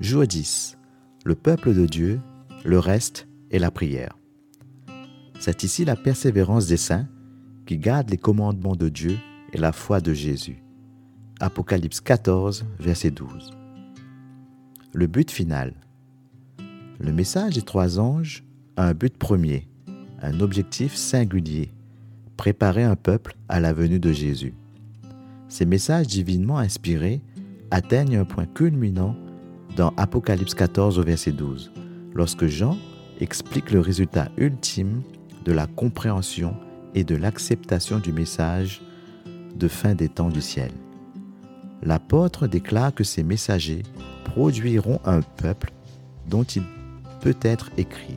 10. Le peuple de Dieu, le reste et la prière. C'est ici la persévérance des saints qui gardent les commandements de Dieu et la foi de Jésus. Apocalypse 14, verset 12. Le but final. Le message des trois anges a un but premier, un objectif singulier, préparer un peuple à la venue de Jésus. Ces messages divinement inspirés atteignent un point culminant dans Apocalypse 14 au verset 12, lorsque Jean explique le résultat ultime de la compréhension et de l'acceptation du message de fin des temps du ciel. L'apôtre déclare que ces messagers produiront un peuple dont il peut être écrit.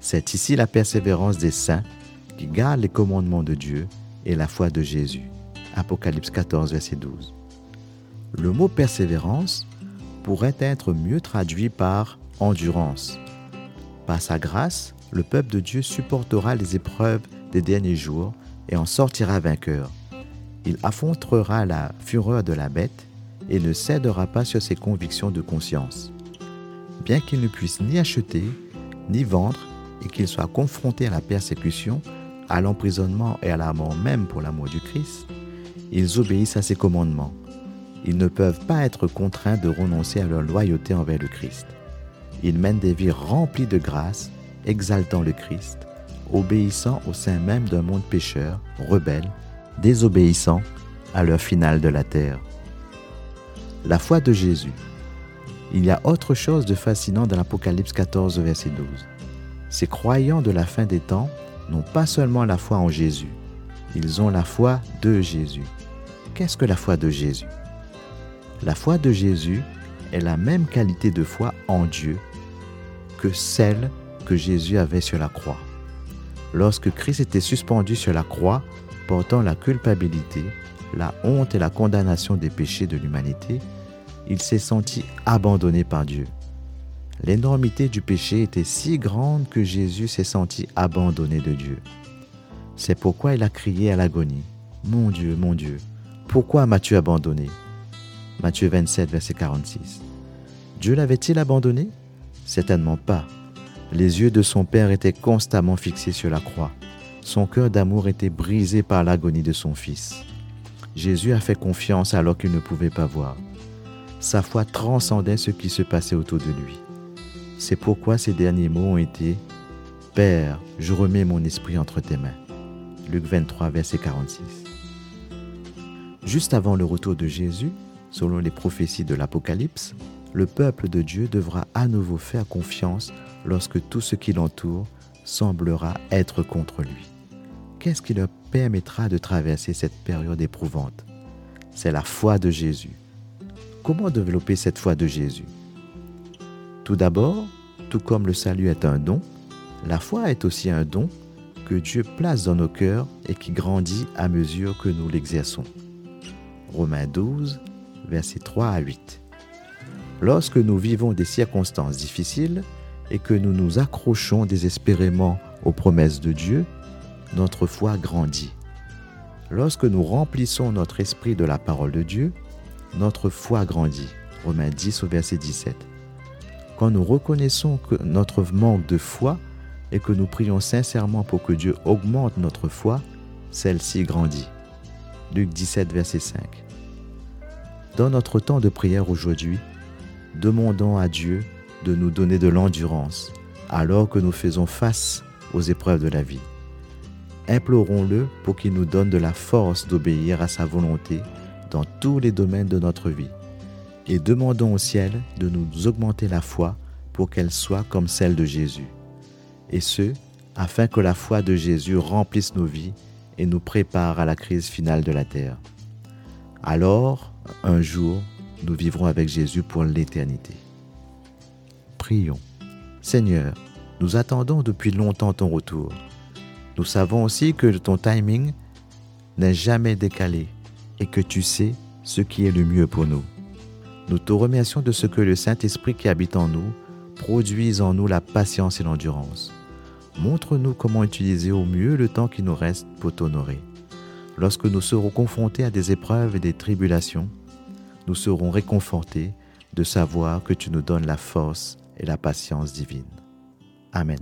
C'est ici la persévérance des saints qui gardent les commandements de Dieu et la foi de Jésus. Apocalypse 14, verset 12. Le mot persévérance pourrait être mieux traduit par endurance. Par sa grâce, le peuple de Dieu supportera les épreuves des derniers jours et en sortira vainqueur. Il affrontera la fureur de la bête et ne cédera pas sur ses convictions de conscience. Bien qu'il ne puisse ni acheter, ni vendre, et qu'il soit confronté à la persécution, à l'emprisonnement et à la mort même pour l'amour du Christ, ils obéissent à ses commandements. Ils ne peuvent pas être contraints de renoncer à leur loyauté envers le Christ. Ils mènent des vies remplies de grâce, exaltant le Christ, obéissant au sein même d'un monde pécheur, rebelle, désobéissant à leur finale de la terre. La foi de Jésus. Il y a autre chose de fascinant dans l'Apocalypse 14, verset 12. Ces croyants de la fin des temps n'ont pas seulement la foi en Jésus, ils ont la foi de Jésus. Qu'est-ce que la foi de Jésus? La foi de Jésus est la même qualité de foi en Dieu que celle que Jésus avait sur la croix. Lorsque Christ était suspendu sur la croix, portant la culpabilité, la honte et la condamnation des péchés de l'humanité, il s'est senti abandonné par Dieu. L'énormité du péché était si grande que Jésus s'est senti abandonné de Dieu. C'est pourquoi il a crié à l'agonie, Mon Dieu, mon Dieu, pourquoi m'as-tu abandonné? Matthieu 27, verset 46. Dieu l'avait-il abandonné? Certainement pas. Les yeux de son Père étaient constamment fixés sur la croix. Son cœur d'amour était brisé par l'agonie de son Fils. Jésus a fait confiance alors qu'il ne pouvait pas voir. Sa foi transcendait ce qui se passait autour de lui. C'est pourquoi ces derniers mots ont été Père, je remets mon esprit entre tes mains. Luc 23, verset 46. Juste avant le retour de Jésus, selon les prophéties de l'Apocalypse, le peuple de Dieu devra à nouveau faire confiance lorsque tout ce qui l'entoure semblera être contre lui. Qu'est-ce qui leur permettra de traverser cette période éprouvante? C'est la foi de Jésus. Comment développer cette foi de Jésus? Tout d'abord, tout comme le salut est un don, la foi est aussi un don que Dieu place dans nos cœurs et qui grandit à mesure que nous l'exerçons. Romains 12, versets 3 à 8. Lorsque nous vivons des circonstances difficiles et que nous nous accrochons désespérément aux promesses de Dieu, notre foi grandit. Lorsque nous remplissons notre esprit de la parole de Dieu, notre foi grandit. Romains 10 au verset 17 quand nous reconnaissons que notre manque de foi et que nous prions sincèrement pour que Dieu augmente notre foi, celle-ci grandit. Luc 17, verset 5. Dans notre temps de prière aujourd'hui, demandons à Dieu de nous donner de l'endurance alors que nous faisons face aux épreuves de la vie. Implorons-le pour qu'il nous donne de la force d'obéir à sa volonté dans tous les domaines de notre vie et demandons au ciel de nous augmenter la foi pour qu'elle soit comme celle de Jésus. Et ce, afin que la foi de Jésus remplisse nos vies et nous prépare à la crise finale de la terre. Alors, un jour, nous vivrons avec Jésus pour l'éternité. Prions. Seigneur, nous attendons depuis longtemps ton retour. Nous savons aussi que ton timing n'est jamais décalé et que tu sais ce qui est le mieux pour nous. Nous te remercions de ce que le Saint-Esprit qui habite en nous produise en nous la patience et l'endurance. Montre-nous comment utiliser au mieux le temps qui nous reste pour t'honorer. Lorsque nous serons confrontés à des épreuves et des tribulations, nous serons réconfortés de savoir que tu nous donnes la force et la patience divine. Amen.